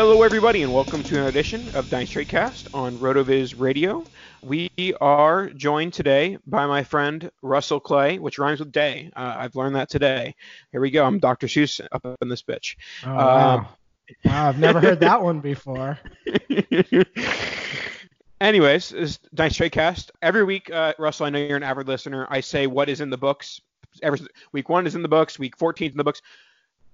Hello, everybody, and welcome to an edition of Dynasty Tradecast on RotoViz Radio. We are joined today by my friend Russell Clay, which rhymes with day. Uh, I've learned that today. Here we go. I'm Dr. Seuss up in this bitch. Oh, wow. Um, wow, I've never heard that one before. Anyways, this is Dynasty Tradecast. Every week, uh, Russell, I know you're an avid listener. I say what is in the books. Every week one is in the books. Week 14 is in the books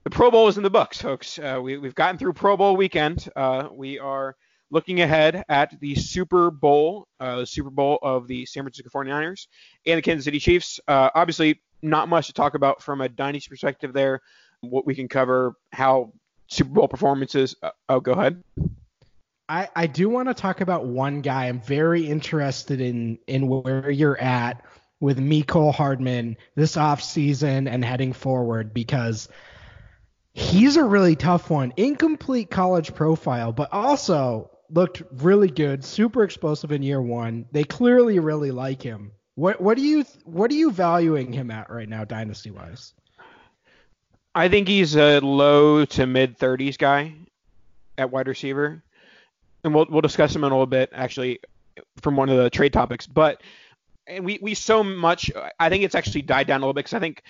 the Pro Bowl is in the books, folks. Uh, we, have gotten through Pro Bowl weekend. Uh, we are looking ahead at the Super Bowl, uh, the Super Bowl of the San Francisco 49ers and the Kansas City Chiefs. Uh, obviously, not much to talk about from a dynasty perspective there. What we can cover, how Super Bowl performances. Uh, oh, go ahead. I, I do want to talk about one guy. I'm very interested in in where you're at with Mecole Hardman this offseason and heading forward because – he's a really tough one. Incomplete college profile, but also looked really good, super explosive in year one. They clearly really like him. What what do you what are you valuing him at right now, dynasty wise? I think he's a low to mid 30s guy at wide receiver, and we'll we'll discuss him in a little bit actually from one of the trade topics. But and we we so much I think it's actually died down a little bit because I think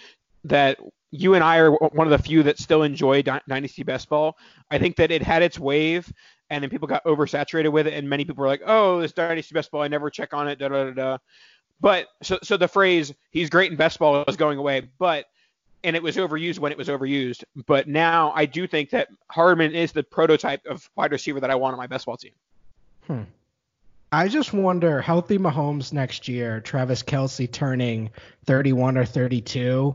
that you and I are one of the few that still enjoy Dynasty Best Ball. I think that it had its wave, and then people got oversaturated with it, and many people were like, "Oh, this Dynasty Best Ball, I never check on it." Da da da da. But so so the phrase "he's great in best ball" is going away, but and it was overused when it was overused. But now I do think that Hardman is the prototype of wide receiver that I want on my best ball team. Hmm. I just wonder healthy Mahomes next year, Travis Kelce turning 31 or 32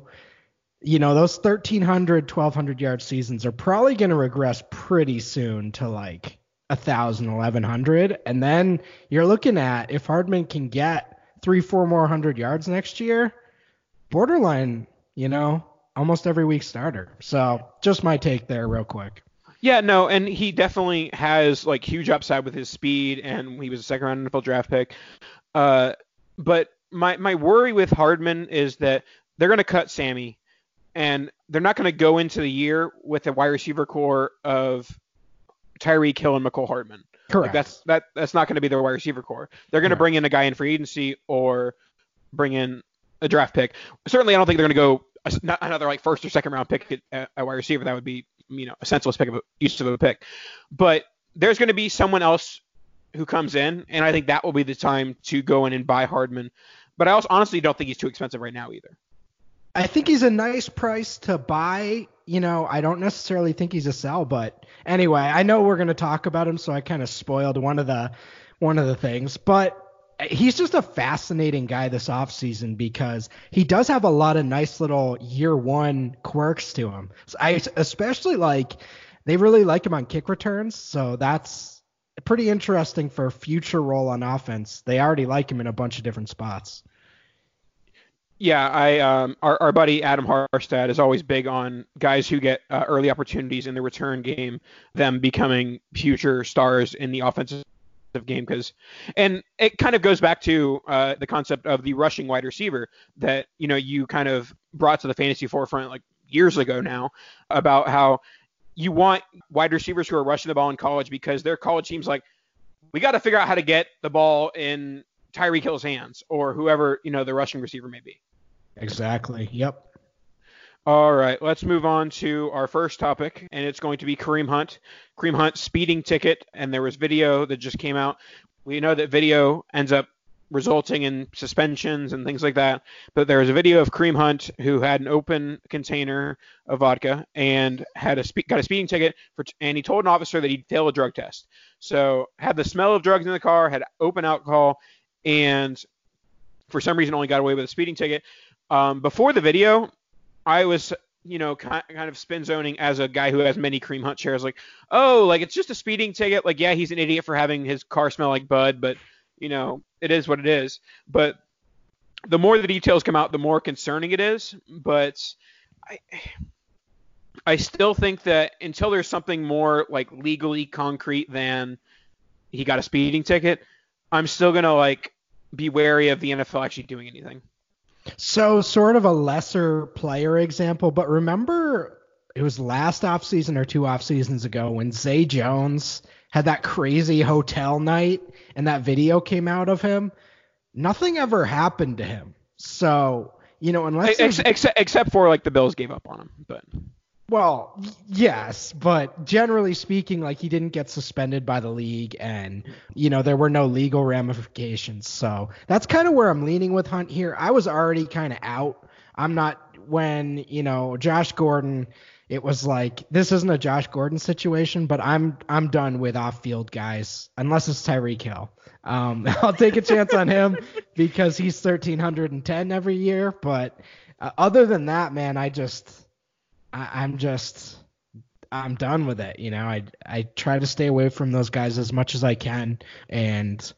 you know, those 1,300, 1,200 yard seasons are probably going to regress pretty soon to like 1,000, 1,100. And then you're looking at if Hardman can get three, four more hundred yards next year, borderline, you know, almost every week starter. So just my take there, real quick. Yeah, no, and he definitely has like huge upside with his speed, and he was a second round NFL draft pick. Uh, but my my worry with Hardman is that they're going to cut Sammy and they're not going to go into the year with a wide receiver corps of Tyreek Hill and Mecole Hardman. Correct. Like that's that that's not going to be their wide receiver corps. They're going to bring in a guy in free agency or bring in a draft pick. Certainly, I don't think they're going to go a- not another like first or second round pick at, at wide receiver. That would be you know a senseless pick of a, use of a pick. But there's going to be someone else who comes in, and I think that will be the time to go in and buy Hardman. But I also honestly don't think he's too expensive right now either. I think he's a nice price to buy. You know, I don't necessarily think he's a sell, but anyway, I know we're going to talk about him, so I kind of spoiled one of the one of the things, but he's just a fascinating guy this offseason because he does have a lot of nice little year one quirks to him. So I especially like they really like him on kick returns, so that's pretty interesting for future role on offense. They already like him in a bunch of different spots. Yeah, I um, our, our buddy Adam Harstad is always big on guys who get uh, early opportunities in the return game, them becoming future stars in the offensive game because and it kind of goes back to uh, the concept of the rushing wide receiver that you know you kind of brought to the fantasy forefront like years ago now about how you want wide receivers who are rushing the ball in college because their college teams like we got to figure out how to get the ball in Tyreek Hill's hands or whoever you know the rushing receiver may be. Exactly. Yep. All right, let's move on to our first topic, and it's going to be Kareem Hunt. Kareem Hunt speeding ticket, and there was video that just came out. We know that video ends up resulting in suspensions and things like that, but there was a video of Kareem Hunt who had an open container of vodka and had a spe- got a speeding ticket for, and he told an officer that he'd failed a drug test. So had the smell of drugs in the car, had open alcohol, and for some reason only got away with a speeding ticket. Um, before the video, I was, you know, kind, kind of spin zoning as a guy who has many Kareem Hunt shares, like, oh, like it's just a speeding ticket. Like, yeah, he's an idiot for having his car smell like bud, but you know, it is what it is. But the more the details come out, the more concerning it is. But I, I still think that until there's something more like legally concrete than he got a speeding ticket, I'm still gonna like be wary of the NFL actually doing anything. So sort of a lesser player example, but remember it was last off season or two off seasons ago when Zay Jones had that crazy hotel night and that video came out of him. Nothing ever happened to him. So, you know, unless Ex- except except for like the Bills gave up on him, but well, yes, but generally speaking, like he didn't get suspended by the league, and you know there were no legal ramifications. So that's kind of where I'm leaning with Hunt here. I was already kind of out. I'm not when you know Josh Gordon. It was like this isn't a Josh Gordon situation, but I'm I'm done with off-field guys unless it's Tyreek Hill. Um, I'll take a chance on him because he's 1310 every year. But uh, other than that, man, I just I, I'm just I'm done with it. You know, I I try to stay away from those guys as much as I can, and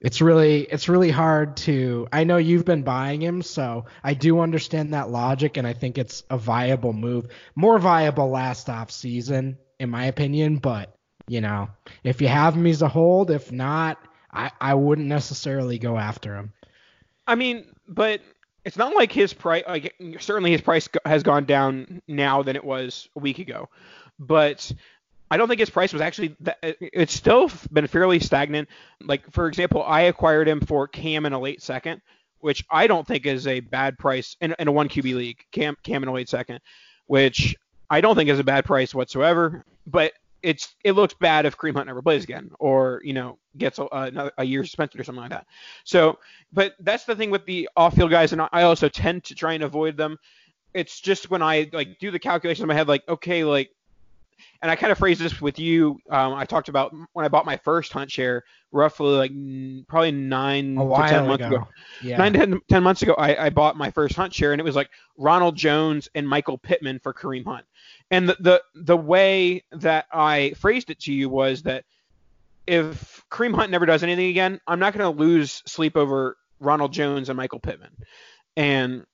it's really it's really hard to. I know you've been buying him, so I do understand that logic, and I think it's a viable move, more viable last off season, in my opinion. But you know, if you have him, he's a hold. If not, I I wouldn't necessarily go after him. I mean, but it's not like his price. Like certainly his price has gone down now than it was a week ago, but I don't think his price was actually. It's still been fairly stagnant. Like for example, I acquired him for Cam in a late second, which I don't think is a bad price in, in a one QB league. Cam Cam in a late second, which I don't think is a bad price whatsoever. But it's it looks bad if Kareem Hunt never plays again, or you know gets a, another a year suspended or something like that. So, but that's the thing with the off-field guys, and I also tend to try and avoid them. It's just when I like do the calculations in my head, like okay, like, and I kind of phrased this with you. Um, I talked about when I bought my first hunt share, roughly like n- probably nine to ten months ago. ago. Yeah. Nine to 10, 10 months ago, I, I bought my first hunt share, and it was like Ronald Jones and Michael Pittman for Kareem Hunt. And the, the the way that I phrased it to you was that if Kareem Hunt never does anything again, I'm not going to lose sleep over Ronald Jones and Michael Pittman. And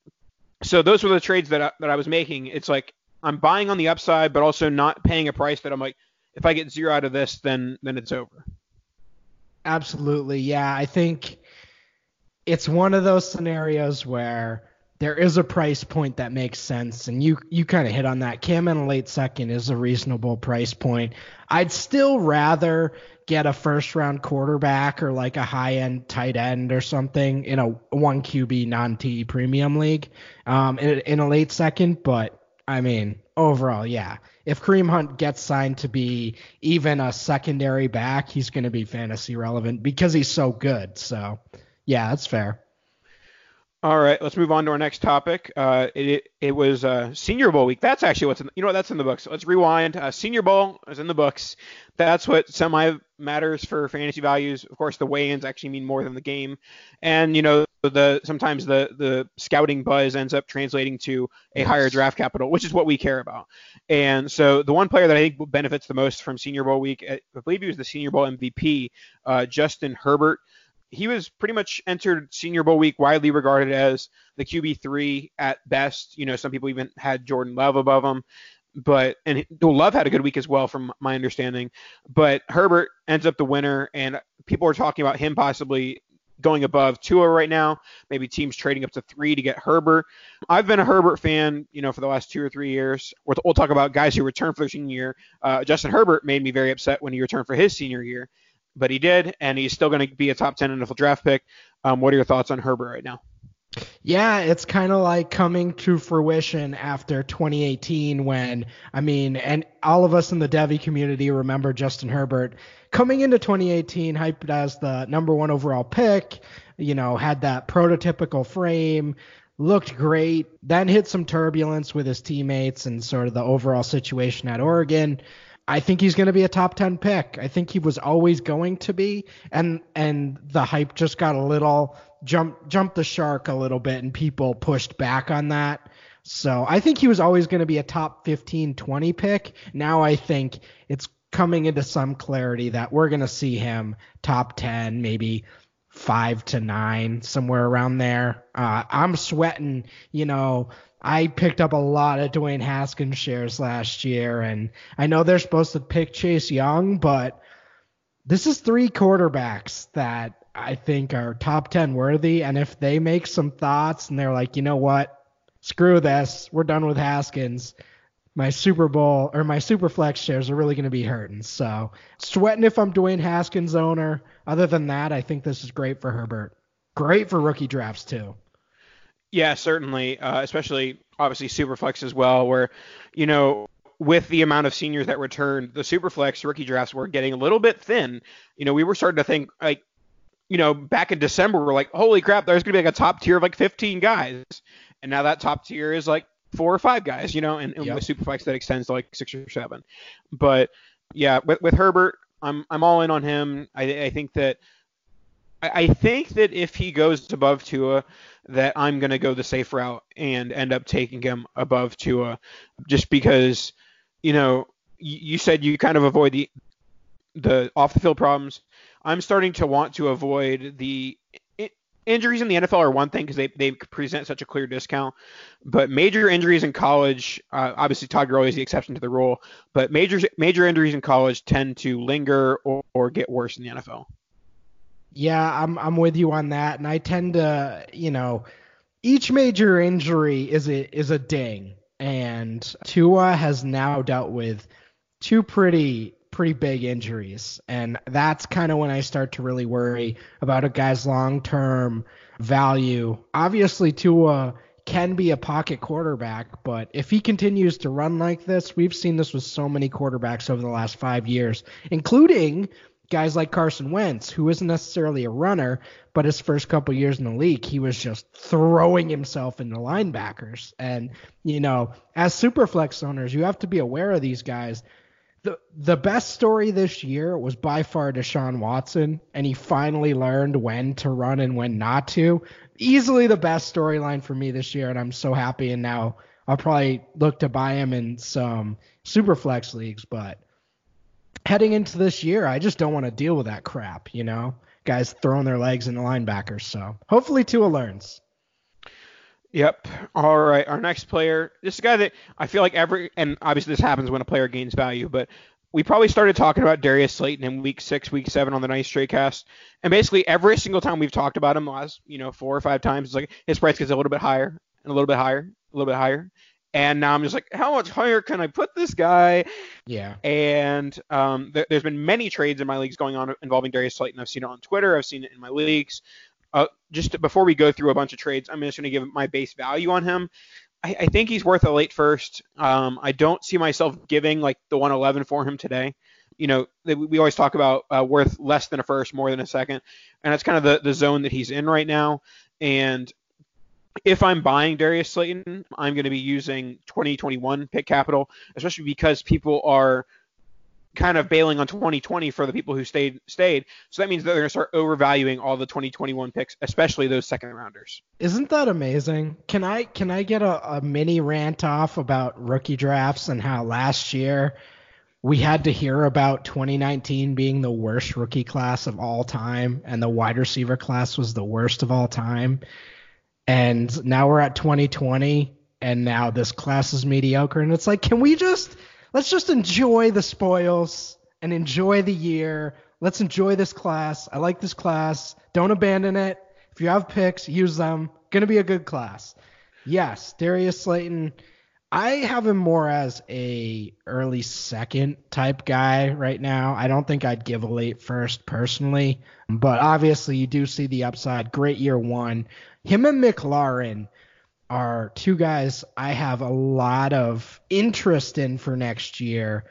so those were the trades that I, that I was making. It's like I'm buying on the upside, but also not paying a price that I'm like, if I get zero out of this, then then it's over. Absolutely. Yeah, I think it's one of those scenarios where there is a price point that makes sense, and you you kind of hit on that. Cam in a late second is a reasonable price point. I'd still rather get a first round quarterback or like a high end tight end or something in a one QB non TE premium league um, in, in a late second. But I mean, overall, yeah. If Kareem Hunt gets signed to be even a secondary back, he's going to be fantasy relevant because he's so good. So, yeah, that's fair. All right, let's move on to our next topic. Uh, it, it was uh, Senior Bowl week. That's actually what's in. You know what? That's in the books. Let's rewind. Uh, Senior Bowl is in the books. That's what semi matters for fantasy values. Of course, the weigh-ins actually mean more than the game, and you know the sometimes the the scouting buzz ends up translating to a higher draft capital, which is what we care about. And so the one player that I think benefits the most from Senior Bowl week, I believe he was the Senior Bowl MVP, uh, Justin Herbert he was pretty much entered Senior Bowl week widely regarded as the QB three at best. You know, some people even had Jordan Love above him, but and Love had a good week as well, from my understanding. But Herbert ends up the winner, and people are talking about him possibly going above Tua right now. Maybe teams trading up to three to get Herbert. I've been a Herbert fan, you know, for the last two or three years. We'll, talk about guys who returned for their senior year. Uh, Justin Herbert made me very upset when he returned for his senior year but he did, and he's still going to be a top 10 NFL draft pick. Um, what are your thoughts on Herbert right now? Yeah, it's kind of like coming to fruition after 2018 when, I mean, and all of us in the Devy community remember Justin Herbert coming into 2018 hyped as the number one overall pick, you know, had that prototypical frame, looked great, then hit some turbulence with his teammates and sort of the overall situation at Oregon. I think he's going to be a top 10 pick. I think he was always going to be and and the hype just got a little jump jumped the shark a little bit and people pushed back on that. So, I think he was always going to be a top 15 20 pick. Now I think it's coming into some clarity that we're going to see him top 10, maybe five to nine, somewhere around there. Uh, I'm sweating, you know, I picked up a lot of Dwayne Haskins shares last year, and I know they're supposed to pick Chase Young, but this is three quarterbacks that I think are top 10 worthy. And if they make some thoughts and they're like, you know what, screw this, we're done with Haskins, my Super Bowl or my Super Flex shares are really going to be hurting. So sweating if I'm Dwayne Haskins owner. Other than that, I think this is great for Herbert. Great for rookie drafts too. Yeah, certainly, uh, especially obviously Superflex as well, where you know with the amount of seniors that returned, the Superflex rookie drafts were getting a little bit thin. You know, we were starting to think like, you know, back in December, we're like, holy crap, there's gonna be like a top tier of like 15 guys, and now that top tier is like four or five guys, you know, and, and yep. with Superflex that extends to like six or seven. But yeah, with, with Herbert, I'm I'm all in on him. I, I think that I, think that if he goes above Tua, that I'm going to go the safe route and end up taking him above Tua, just because, you know, you said you kind of avoid the the off the field problems. I'm starting to want to avoid the injuries in the NFL are one thing because they, they present such a clear discount, but major injuries in college, uh, obviously Todd Gurley is the exception to the rule, but major major injuries in college tend to linger or, or get worse in the NFL. Yeah, I'm I'm with you on that, and I tend to, you know, each major injury is a is a ding, and Tua has now dealt with two pretty pretty big injuries, and that's kind of when I start to really worry about a guy's long term value. Obviously, Tua can be a pocket quarterback, but if he continues to run like this, we've seen this with so many quarterbacks over the last five years, including guys like Carson Wentz, who isn't necessarily a runner, but his first couple years in the league, he was just throwing himself into linebackers. And, you know, as superflex owners, you have to be aware of these guys. The the best story this year was by far Deshaun Watson, and he finally learned when to run and when not to. Easily the best storyline for me this year, and I'm so happy. And now I'll probably look to buy him in some superflex leagues, but heading into this year, I just don't want to deal with that crap, you know? Guys throwing their legs in the linebackers. So hopefully Tua learns. Yep. All right. Our next player, this is a guy that I feel like every, and obviously this happens when a player gains value, but we probably started talking about Darius Slayton in week six, week seven on the Dynasty Tradecast, and basically every single time we've talked about him, last you know four or five times, it's like his price gets a little bit higher, and a little bit higher, a little bit higher. And now I'm just like, how much higher can I put this guy? Yeah. And um, there, has been many trades in my leagues going on involving Darius Slayton. I've seen it on Twitter. I've seen it in my leagues. Uh, just to, before we go through a bunch of trades, I'm just going to give my base value on him. I, I think he's worth a late first. Um, I don't see myself giving like the 111 for him today. You know, we always talk about uh, worth less than a first, more than a second, and that's kind of the, the zone that he's in right now. And if I'm buying Darius Slayton, I'm going to be using 2021 pick capital, especially because people are kind of bailing on 2020 for the people who stayed stayed. So that means that they're going to start overvaluing all the 2021 picks, especially those second rounders. Isn't that amazing? Can I can I get a, a mini rant off about rookie drafts and how last year we had to hear about 2019 being the worst rookie class of all time and the wide receiver class was the worst of all time and now we're at 2020 and now this class is mediocre. And it's like can we just let's just enjoy the spoils and enjoy the year. Let's enjoy this class. I like this class. Don't abandon it. If you have picks use them. Gonna be a good class. Yes darius slayton i have him more as a early second type guy right now i don't think i'd give a late first personally but obviously you do see the upside great year one him and McLaurin are two guys I have a lot of interest in for next year,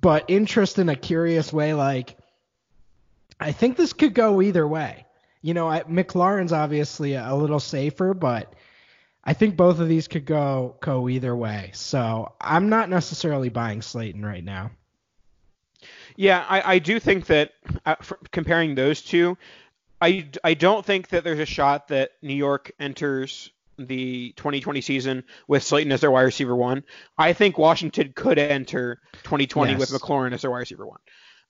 but interest in a curious way. Like, I think this could go either way. You know, I, McLaurin's obviously a, a little safer, but I think both of these could go go either way. So I'm not necessarily buying Slayton right now. Yeah, I, I do think that uh, comparing those two, I, I don't think that there's a shot that New York enters the 2020 season with Slayton as their wide receiver one. I think Washington could enter 2020 yes. with McLaurin as their wide receiver one.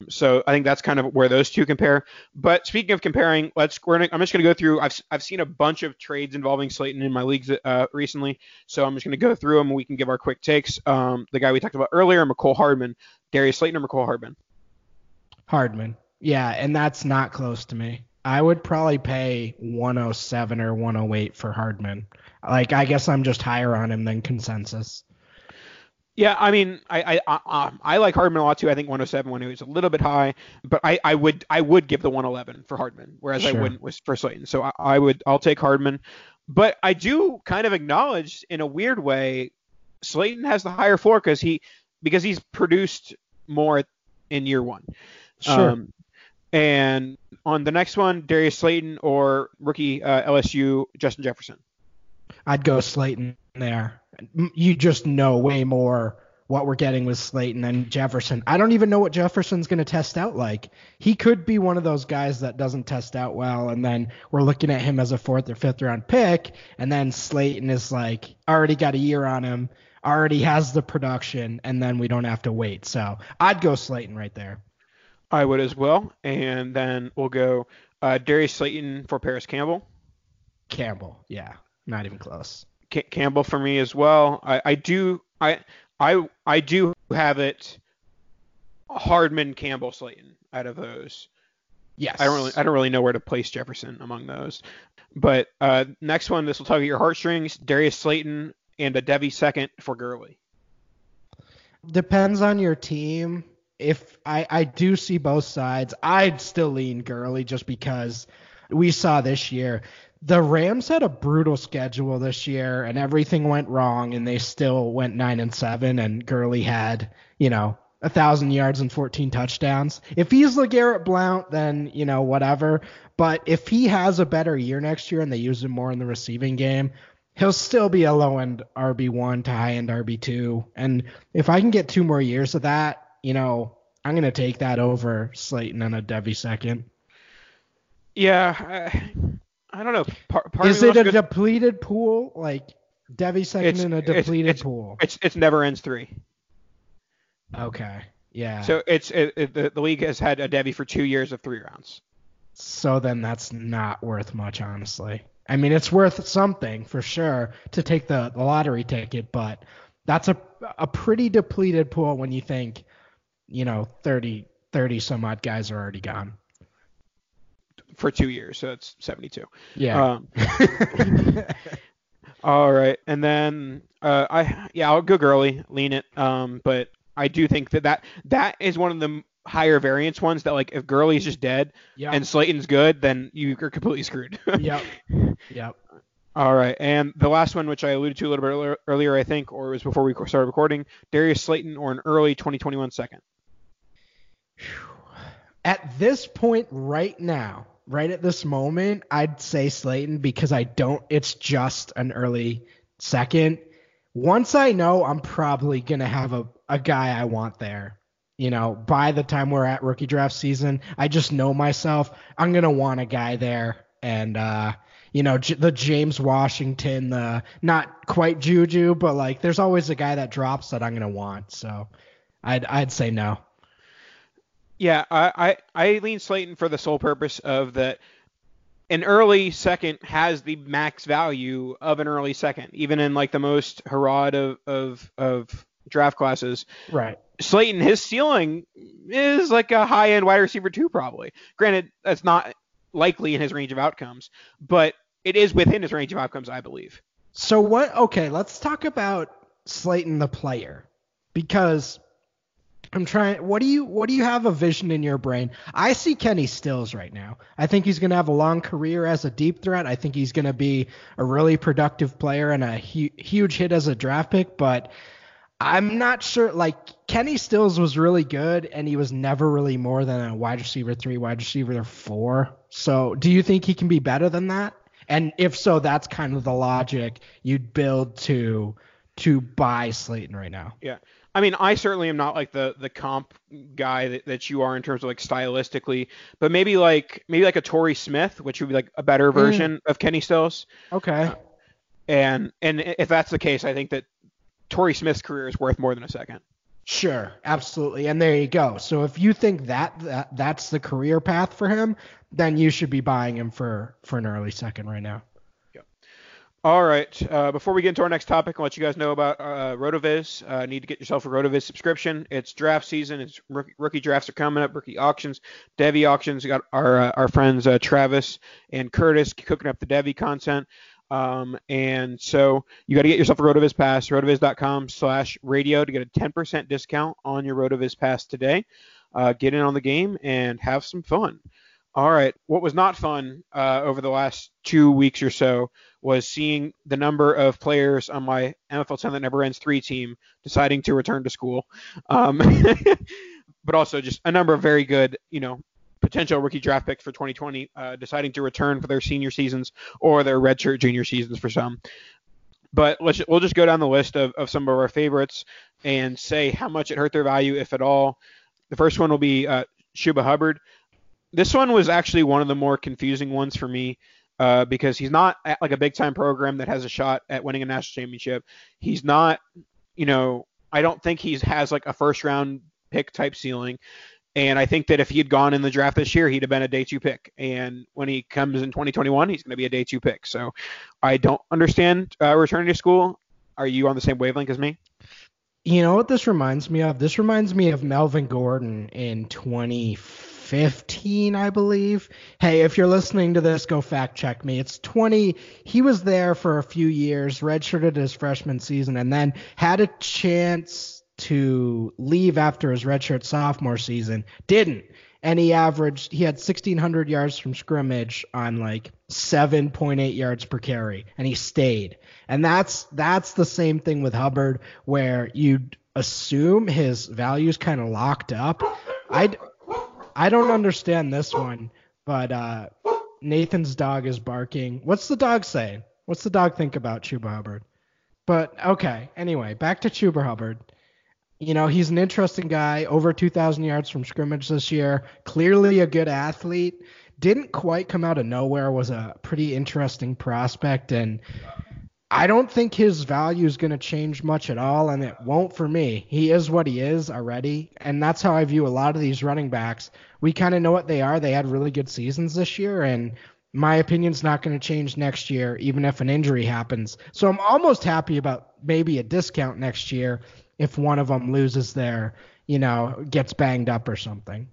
So I think that's kind of where those two compare. But speaking of comparing, let's gonna, I'm just going to go through. I've I've seen a bunch of trades involving Slayton in my leagues uh, recently, so I'm just going to go through them and we can give our quick takes. Um, the guy we talked about earlier, Mecole Hardman, Darius Slayton or Mecole Hardman. Hardman, yeah, and that's not close to me. I would probably pay 107 or 108 for Hardman. Like I guess I'm just higher on him than consensus. Yeah, I mean, I I, I, I like Hardman a lot too. I think 107 when he was a little bit high, but I, I would I would give the 111 for Hardman, whereas sure. I wouldn't with for Slayton. So I, I would I'll take Hardman, but I do kind of acknowledge in a weird way, Slayton has the higher floor because he because he's produced more in year one. Sure. Um, and on the next one, Darius Slayton or rookie uh, LSU Justin Jefferson. I'd go Slayton there. You just know way more what we're getting with Slayton and Jefferson. I don't even know what Jefferson's going to test out like. He could be one of those guys that doesn't test out well, and then we're looking at him as a fourth or fifth round pick, and then Slayton is like already got a year on him, already has the production, and then we don't have to wait. So I'd go Slayton right there. I would as well. And then we'll go uh, Darius Slayton for Parris Campbell. Campbell, yeah, not even close. C- Campbell for me as well. I, I do I I I do have it Hardman, Campbell, Slayton out of those. Yes. I don't really I don't really know where to place Jefferson among those. But uh, next one, this will tug at your heartstrings. Darius Slayton and a Devy second for Gurley. Depends on your team if I, I do see both sides, I'd still lean Gurley just because we saw this year. The Rams had a brutal schedule this year and everything went wrong and they still went nine and seven and Gurley had, you know, a thousand yards and 14 touchdowns. If he's LeGarrette Blount, then, you know, whatever. But if he has a better year next year and they use him more in the receiving game, he'll still be a low end RB1 to high end RB2. And if I can get two more years of that, you know, I'm gonna take that over Slayton and a Devy second. Yeah, I don't know. Part, part Is it a depleted pool? Like Devy second it's, in a depleted it's, pool? It's it's never ends three. Okay. Yeah. So it's it, it, the, the league has had a Devy for two years of three rounds. So then that's not worth much, honestly. I mean, it's worth something for sure to take the, the lottery ticket, but that's a a pretty depleted pool when you think you know 30 30 some odd guys are already gone for two years so it's 72 yeah um, All right, and then uh, I yeah I'll go Gurley, lean it. Um, but I do think that that that is one of the higher variance ones that like if Gurley's just dead Yeah. and Slayton's good, then you're completely screwed. yep. Yep. All right, and the last one, which I alluded to a little bit earlier- earlier, I think, or it was before we started recording, Darius Slayton or an early 2021 second. At this point right now, right at this moment, I'd say Slayton because I don't it's just an early second. Once I know I'm probably gonna have a, a guy I want there. You know, by the time we're at rookie draft season, I just know myself. I'm gonna want a guy there, and uh, you know, J- the James Washington, the not quite Juju, but like, there's always a guy that drops that I'm gonna want. So, I'd I'd say no. Yeah, I, I, I lean Slayton for the sole purpose of that an early second has the max value of an early second, even in like the most harrod of, of, of draft classes. Right. Slayton, his ceiling is like a high end wide receiver two, probably. Granted, that's not likely in his range of outcomes, but it is within his range of outcomes, I believe. So what? Okay, let's talk about Slayton the player because I'm trying. What do you what do you have a vision in your brain? I see Kenny Stills right now. I think he's going to have a long career as a deep threat. I think he's going to be a really productive player and a hu- huge hit as a draft pick. But I'm not sure. Like Kenny Stills was really good, and he was never really more than a wide receiver three, wide receiver four. So do you think he can be better than that? And if so, that's kind of the logic you'd build to to buy Slayton right now. Yeah. I mean, I certainly am not like the the comp guy that, that you are in terms of like stylistically, but maybe like maybe like a Torrey Smith, which would be like a better mm. version of Kenny Stills. Okay. Uh, and and if that's the case, I think that Torrey Smith's career is worth more than a second. Sure, absolutely. And there you go. So if you think that, that that's the career path for him, then you should be buying him for for an early second right now. All right. Uh, before we get into our next topic, I'll let you guys know about uh, RotoViz. Uh, need to get yourself a RotoViz subscription. It's draft season. It's rookie, rookie drafts are coming up. Rookie auctions, Devy auctions. We got our uh, our friends uh, Travis and Curtis cooking up the Devy content. Um, and so you got to get yourself a RotoViz pass. RotoViz.com/radio to get a 10% discount on your RotoViz pass today. Uh, get in on the game and have some fun. All right. What was not fun uh, over the last two weeks or so was seeing the number of players on my NFL 10 that never ends three team deciding to return to school. Um, but also just a number of very good, you know, potential rookie draft picks for 2020 uh, deciding to return for their senior seasons or their redshirt junior seasons for some. But let's we'll just go down the list of, of some of our favorites and say how much it hurt their value, if at all. The first one will be uh, Chuba Hubbard. This one was actually one of the more confusing ones for me uh, because he's not at like a big time program that has a shot at winning a national championship. He's not, you know, I don't think he has like a first round pick type ceiling. And I think that if he had gone in the draft this year, he'd have been a day two pick. And when he comes in 2021, he's going to be a day two pick. So I don't understand uh, returning to school. Are you on the same wavelength as me? You know what this reminds me of? This reminds me of Melvin Gordon in 2015, I believe. Hey, if you're listening to this, go fact check me. It's 20. He was there for a few years, redshirted his freshman season, and then had a chance to leave after his redshirt sophomore season. Didn't. And he averaged, he had 1,600 yards from scrimmage on like 7.8 yards per carry, and he stayed. And that's that's the same thing with Hubbard, where you'd assume his value's kind of locked up. I I don't understand this one, but uh, Nathan's dog is barking. What's the dog saying? What's the dog think about Chuba Hubbard? But okay, anyway, back to Chuba Hubbard. You know, he's an interesting guy, over 2,000 yards from scrimmage this year. Clearly a good athlete. Didn't quite come out of nowhere, was a pretty interesting prospect. And I don't think his value is going to change much at all, and it won't for me. He is what he is already, and that's how I view a lot of these running backs. We kind of know what they are. They had really good seasons this year, and my opinion's not going to change next year, even if an injury happens. So I'm almost happy about maybe a discount next year if one of them loses their, you know, gets banged up or something.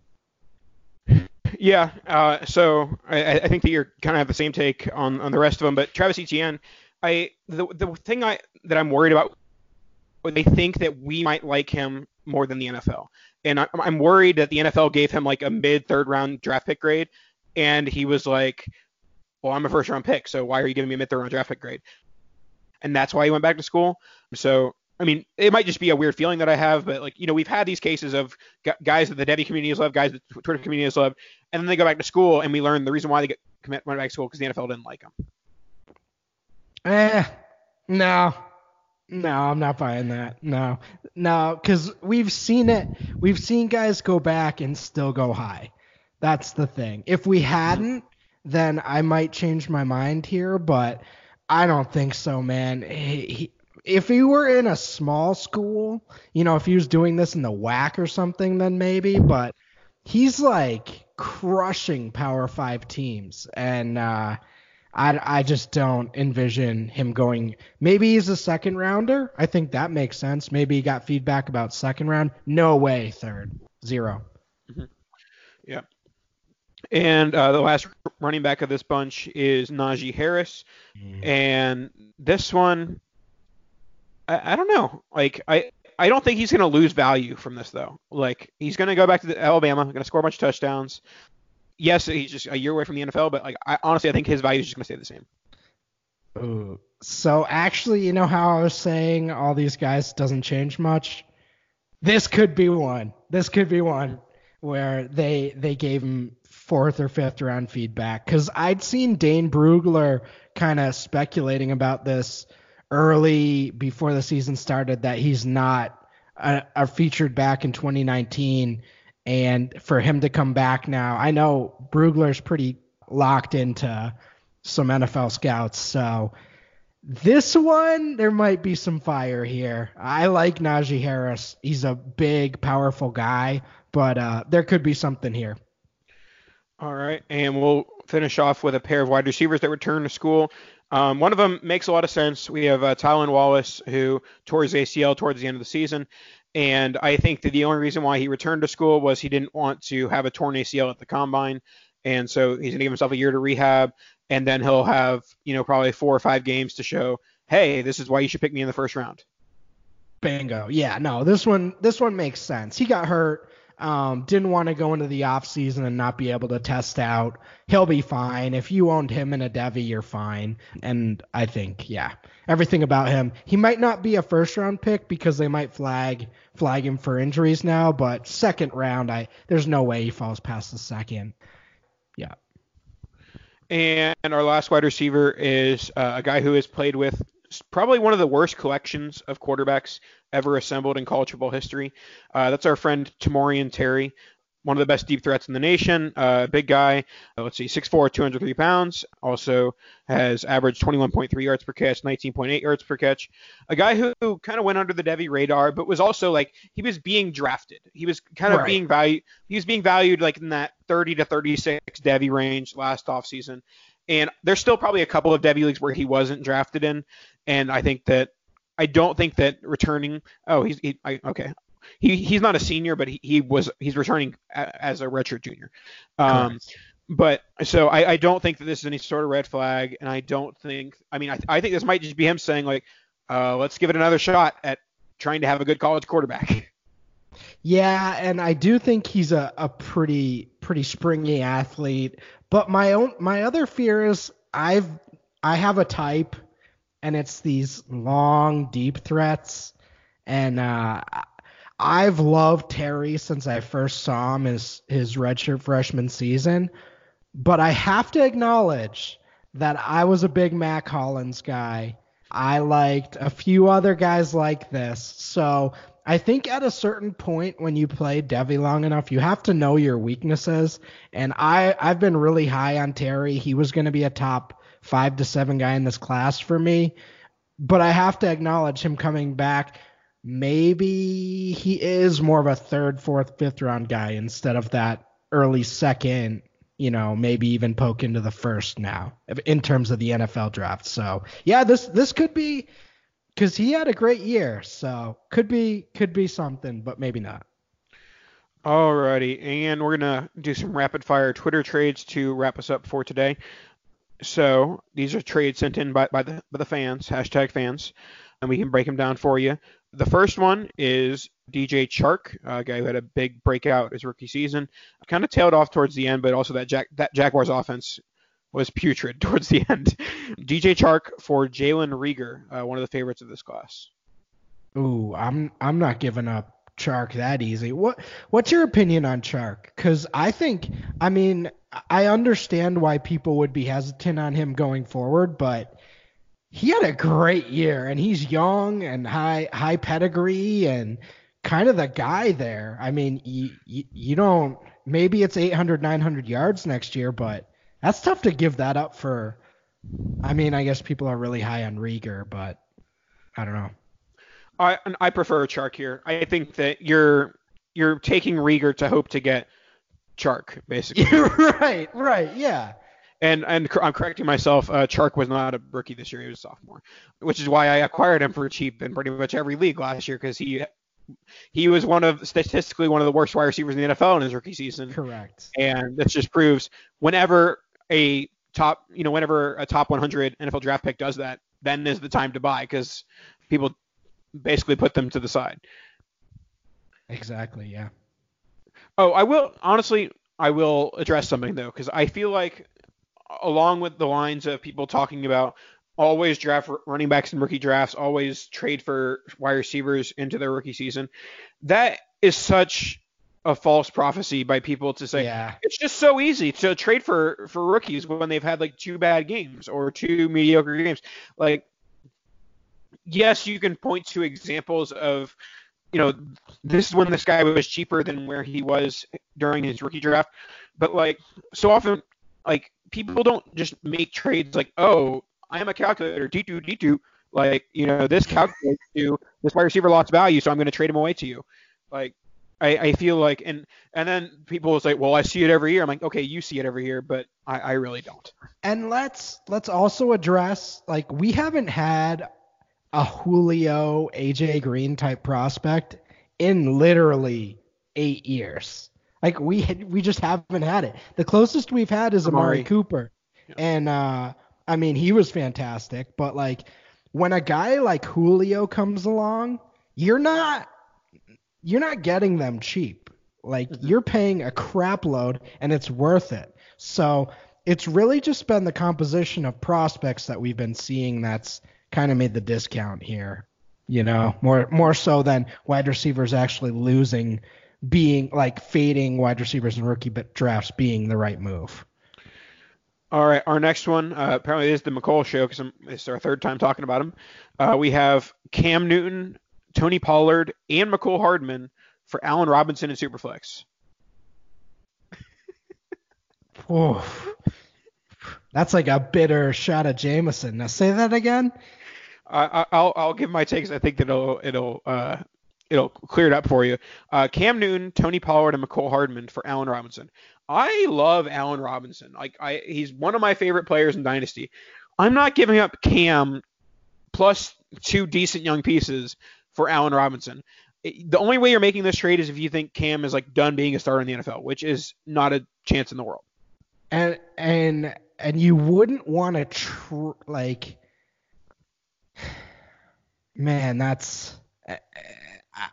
Yeah, uh, so I, I think that you're kind of have the same take on, on the rest of them, but Travis Etienne, I the the thing I that I'm worried about they think that we might like him more than the NFL, and I, I'm worried that the NFL gave him like a mid third round draft pick grade, and he was like, well, I'm a first round pick, so why are you giving me a mid third round draft pick grade? And that's why he went back to school. So I mean, it might just be a weird feeling that I have, but like, you know, we've had these cases of guys that the Devy community has loved, guys that the Twitter community has loved, and then they go back to school, and we learn the reason why they get went back to school because the NFL didn't like them. Eh, no, no, I'm not buying that. No, no, because we've seen it. We've seen guys go back and still go high. That's the thing. If we hadn't, then I might change my mind here, but I don't think so, man. He, he, if he were in a small school, you know, if he was doing this in the WAC or something, then maybe. But he's like crushing Power Five teams, and uh, I I just don't envision him going. Maybe he's a second rounder. I think that makes sense. Maybe he got feedback about second round. No way, third, 0 mm-hmm. Yeah. And uh, the last running back of this bunch is Najee Harris, mm. and this one I, I don't know. Like I I don't think he's going to lose value from this though. Like he's going to go back to Alabama, going to score a bunch of touchdowns. Yes, he's just a year away from the NFL, but like I honestly I think his value is just going to stay the same. Ooh. So actually, you know how I was saying all these guys doesn't change much. This could be one. This could be one where they they gave him fourth or fifth round feedback because I'd seen Dane Brugler kind of speculating about this early before the season started that he's not a, a featured back in 2019 and for him to come back now i know brugler's pretty locked into some nfl scouts so this one there might be some fire here i like najee harris he's a big powerful guy but uh, there could be something here all right and we'll finish off with a pair of wide receivers that return to school um, one of them makes a lot of sense. We have uh, Tylan Wallace, who tore his ACL towards the end of the season. And I think that the only reason why he returned to school was he didn't want to have a torn ACL at the combine. And so he's going to give himself a year to rehab. And then he'll have, you know, probably four or five games to show, hey, this is why you should pick me in the first round. Bingo. Yeah, no, this one this one makes sense. He got hurt um, didn't want to go into the off season and not be able to test out. He'll be fine. If you owned him in a Devy, you're fine. And I think, yeah, everything about him. He might not be a first round pick because they might flag flag him for injuries now, but second round, I there's no way he falls past the second. Yeah. And our last wide receiver is uh, a guy who has played with probably one of the worst collections of quarterbacks ever assembled in college football history. Uh, that's our friend Tamorrion Terry, one of the best deep threats in the nation. Uh, big guy, uh, let's see, 6'4", 203 pounds. Also has averaged 21.3 yards per catch, 19.8 yards per catch. A guy who, who kind of went under the Devy radar, but was also like he was being drafted. He was kind of right. being valued. He was being valued like in that 30 to 36 Devy range last offseason. And there's still probably a couple of Devy leagues where he wasn't drafted in, and I think that I don't think that returning. Oh, he's he, I, okay. He he's not a senior, but he, he was he's returning a, as a redshirt junior. Um, but so I, I don't think that this is any sort of red flag, and I don't think. I mean, I, I think this might just be him saying like, uh, let's give it another shot at trying to have a good college quarterback. Yeah, and I do think he's a, a pretty pretty springy athlete. But my own my other fear is I've I have a type and it's these long, deep threats. And uh, I've loved Terry since I first saw him his his redshirt freshman season, but I have to acknowledge that I was a big Mack Hollins guy. I liked a few other guys like this. So I think at a certain point when you play Devy long enough, you have to know your weaknesses. And I I've been really high on Terry. He was going to be a top five to seven guy in this class for me. But I have to acknowledge him coming back. Maybe he is more of a third, fourth, fifth round guy instead of that early second, you know, maybe even poke into the first now in terms of the NFL draft. So yeah, this this could be because he had a great year, so could be could be something, but maybe not. Alrighty, and we're gonna do some rapid fire Twitter trades to wrap us up for today. So these are trades sent in by, by the by the fans, hashtag fans, and we can break them down for you. The first one is DJ Chark, a guy who had a big breakout his rookie season. Kind of tailed off towards the end, but also that Jack, that Jaguars offense was putrid towards the end. DJ Chark for Jalen Reagor, uh, one of the favorites of this class. Ooh, I'm I'm not giving up Chark that easy. What what's your opinion on Chark? Because I think, I mean, I understand why people would be hesitant on him going forward, but he had a great year, and he's young and high high pedigree and kind of the guy there. I mean, you, you, you don't maybe it's 800 900 yards next year, but that's tough to give that up for. I mean, I guess people are really high on Reagor, but I don't know. I I prefer Chark here. I think that you're you're taking Reagor to hope to get Chark, basically. right, right, yeah. And and I'm correcting myself. Uh, Chark was not a rookie this year; he was a sophomore, which is why I acquired him for cheap in pretty much every league last year because he he was one of statistically one of the worst wide receivers in the NFL in his rookie season. Correct. And this just proves whenever a top, you know, whenever a top 100 NFL draft pick does that, then is the time to buy because people basically put them to the side. Exactly. Yeah. Oh, I will honestly, I will address something though because I feel like along with the lines of people talking about always draft running backs in rookie drafts, always trade for wide receivers into their rookie season. That is such a false prophecy by people to say yeah. it's just so easy to trade for for rookies when they've had like two bad games or two mediocre games. Like yes, you can point to examples of you know this is when this guy was cheaper than where he was during his rookie draft, but like so often like people don't just make trades like oh I am a calculator D2 D2 like you know this calculates to this wide receiver lost value so I'm going to trade him away to you like I, I feel like and and then people will say, well, I see it every year. I'm like, okay, you see it every year, but I, I really don't. And let's let's also address like we haven't had a Julio AJ Green type prospect in literally eight years. Like we we just haven't had it. The closest we've had is Amari, Amari. Cooper, yeah. and uh, I mean he was fantastic. But like when a guy like Julio comes along, you're not you're not getting them cheap. Like mm-hmm. you're paying a crap load and it's worth it. So it's really just been the composition of prospects that we've been seeing that's kind of made the discount here. You know, more more so than wide receivers actually losing, being like fading wide receivers and rookie drafts being the right move. All right, our next one uh, apparently is the Mecole show because it's our third time talking about him. Uh, we have Cam Newton Tony Pollard, and Mecole Hardman for Allen Robinson and Superflex. That's like a bitter shot of Jameson. Now say that again. I, will I'll give my takes. I think that it'll it'll uh, it'll clear it up for you. Uh, Cam Newton, Tony Pollard, and Mecole Hardman for Allen Robinson. I love Allen Robinson. Like I, he's one of my favorite players in Dynasty. I'm not giving up Cam plus two decent young pieces for Allen Robinson. The only way you're making this trade is if you think Cam is like done being a starter in the NFL, which is not a chance in the world. And and and you wouldn't want to tr- like man, that's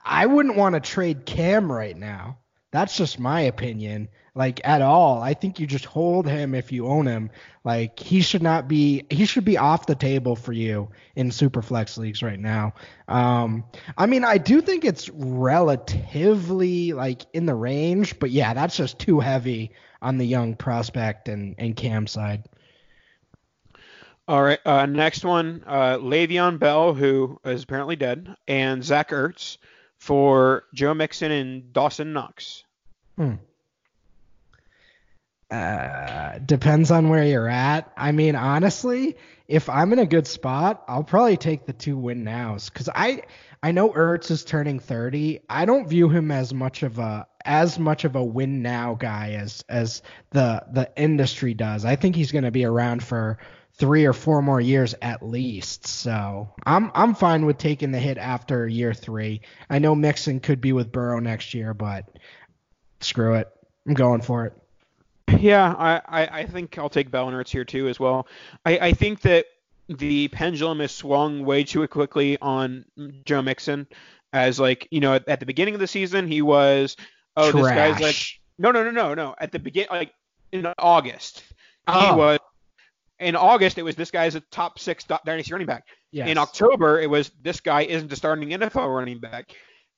I wouldn't want to trade Cam right now. That's just my opinion like at all. I think you just hold him if you own him. Like he should not be he should be off the table for you in super flex leagues right now. Um I mean I do think it's relatively like in the range, but yeah, that's just too heavy on the young prospect and and Cam side. All right, uh, next one, uh, Le'Veon Bell, who is apparently dead, and Zach Ertz for Joe Mixon and Dawson Knox. Hmm. Uh, depends on where you're at. I mean, honestly, if I'm in a good spot, I'll probably take the two win nows because I I know Ertz is turning 30. I don't view him as much of a as much of a win now guy as as the the industry does. I think he's going to be around for three or four more years at least. So I'm I'm fine with taking the hit after year three. I know Mixon could be with Burrow next year, but screw it. I'm going for it. Yeah, I, I, I think I'll take Bell and Ertz here too as well. I, I think that the pendulum has swung way too quickly on Joe Mixon as like, you know, at, at the beginning of the season he was oh this guy's like no no no no no at the begin like in August Oh. he was in August it was this guy's a top six dynasty running back. Yes. In October it was this guy isn't a starting NFL running back.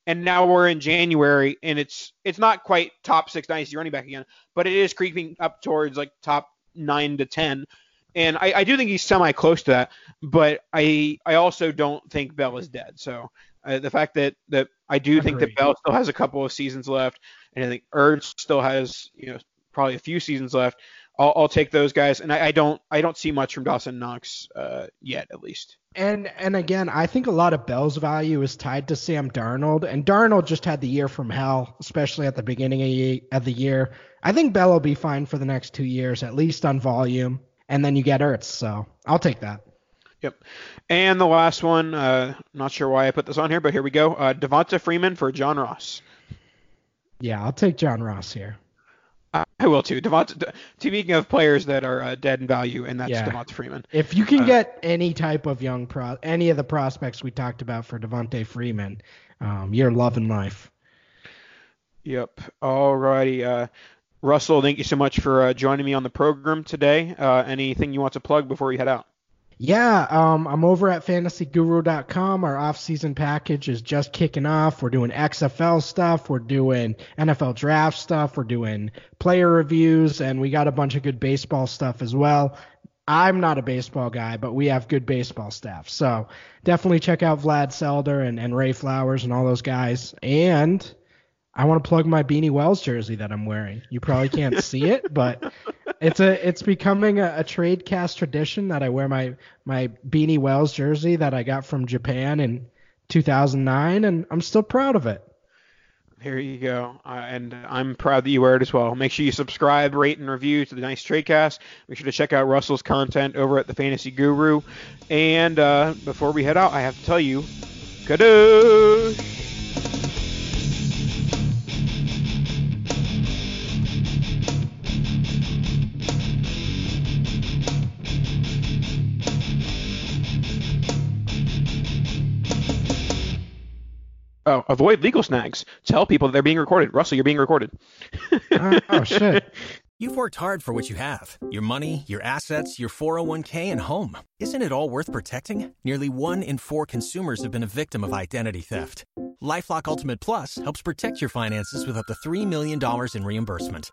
And now we're in January and it's it's not quite top six dynasty running back again, but it is creeping up towards like top nine to ten. And I, I do think he's semi close to that, but I I also don't think Bell is dead. So uh, the fact that that I do think that Bell still has a couple of seasons left, and I think Ertz still has you know probably a few seasons left. I'll, I'll take those guys, and I, I don't I don't see much from Dawson Knox uh, yet, at least. And and again, I think a lot of Bell's value is tied to Sam Darnold, and Darnold just had the year from hell, especially at the beginning of ye- of the year. I think Bell will be fine for the next two years, at least on volume, and then you get Ertz, so I'll take that. Yep. And the last one, uh, not sure why I put this on here, but here we go. Uh, Devonta Freeman for John Ross. Yeah, I'll take John Ross here. I will too. Devonta. De- speaking of players that are uh, dead in value, and that's Yeah. Devonta Freeman. If you can Uh, get any type of young pro, any of the prospects we talked about for Devonta Freeman, um, you're loving life. Yep. Alrighty. Uh, Russell, thank you so much for uh, joining me on the program today. Uh, anything you want to plug before we head out? Yeah, um, I'm over at fantasyguru.com. Our off-season package is just kicking off. We're doing XFL stuff. We're doing NFL draft stuff. We're doing player reviews, and we got a bunch of good baseball stuff as well. I'm not a baseball guy, but we have good baseball staff. So definitely check out Vlad Sedler and, and Ray Flowers and all those guys. And I want to plug my Beanie Wells jersey that I'm wearing. You probably can't see it, but it's a it's becoming a, a trade cast tradition that I wear my my Beanie Wells jersey that I got from Japan in 2009, and I'm still proud of it. There you go. Uh, and I'm proud that you wear it as well. Make sure you subscribe, rate, and review to Dynasty Tradecast. Make sure to check out Russell's content over at the Fantasy Guru. And uh, before we head out, I have to tell you, kadoosh! Oh, avoid legal snags. Tell people that they're being recorded. Russell, you're being recorded. oh, oh, shit. You've worked hard for what you have your money, your assets, your 401k, and home. Isn't it all worth protecting? Nearly one in four consumers have been a victim of identity theft. Lifelock Ultimate Plus helps protect your finances with up to $3 million in reimbursement.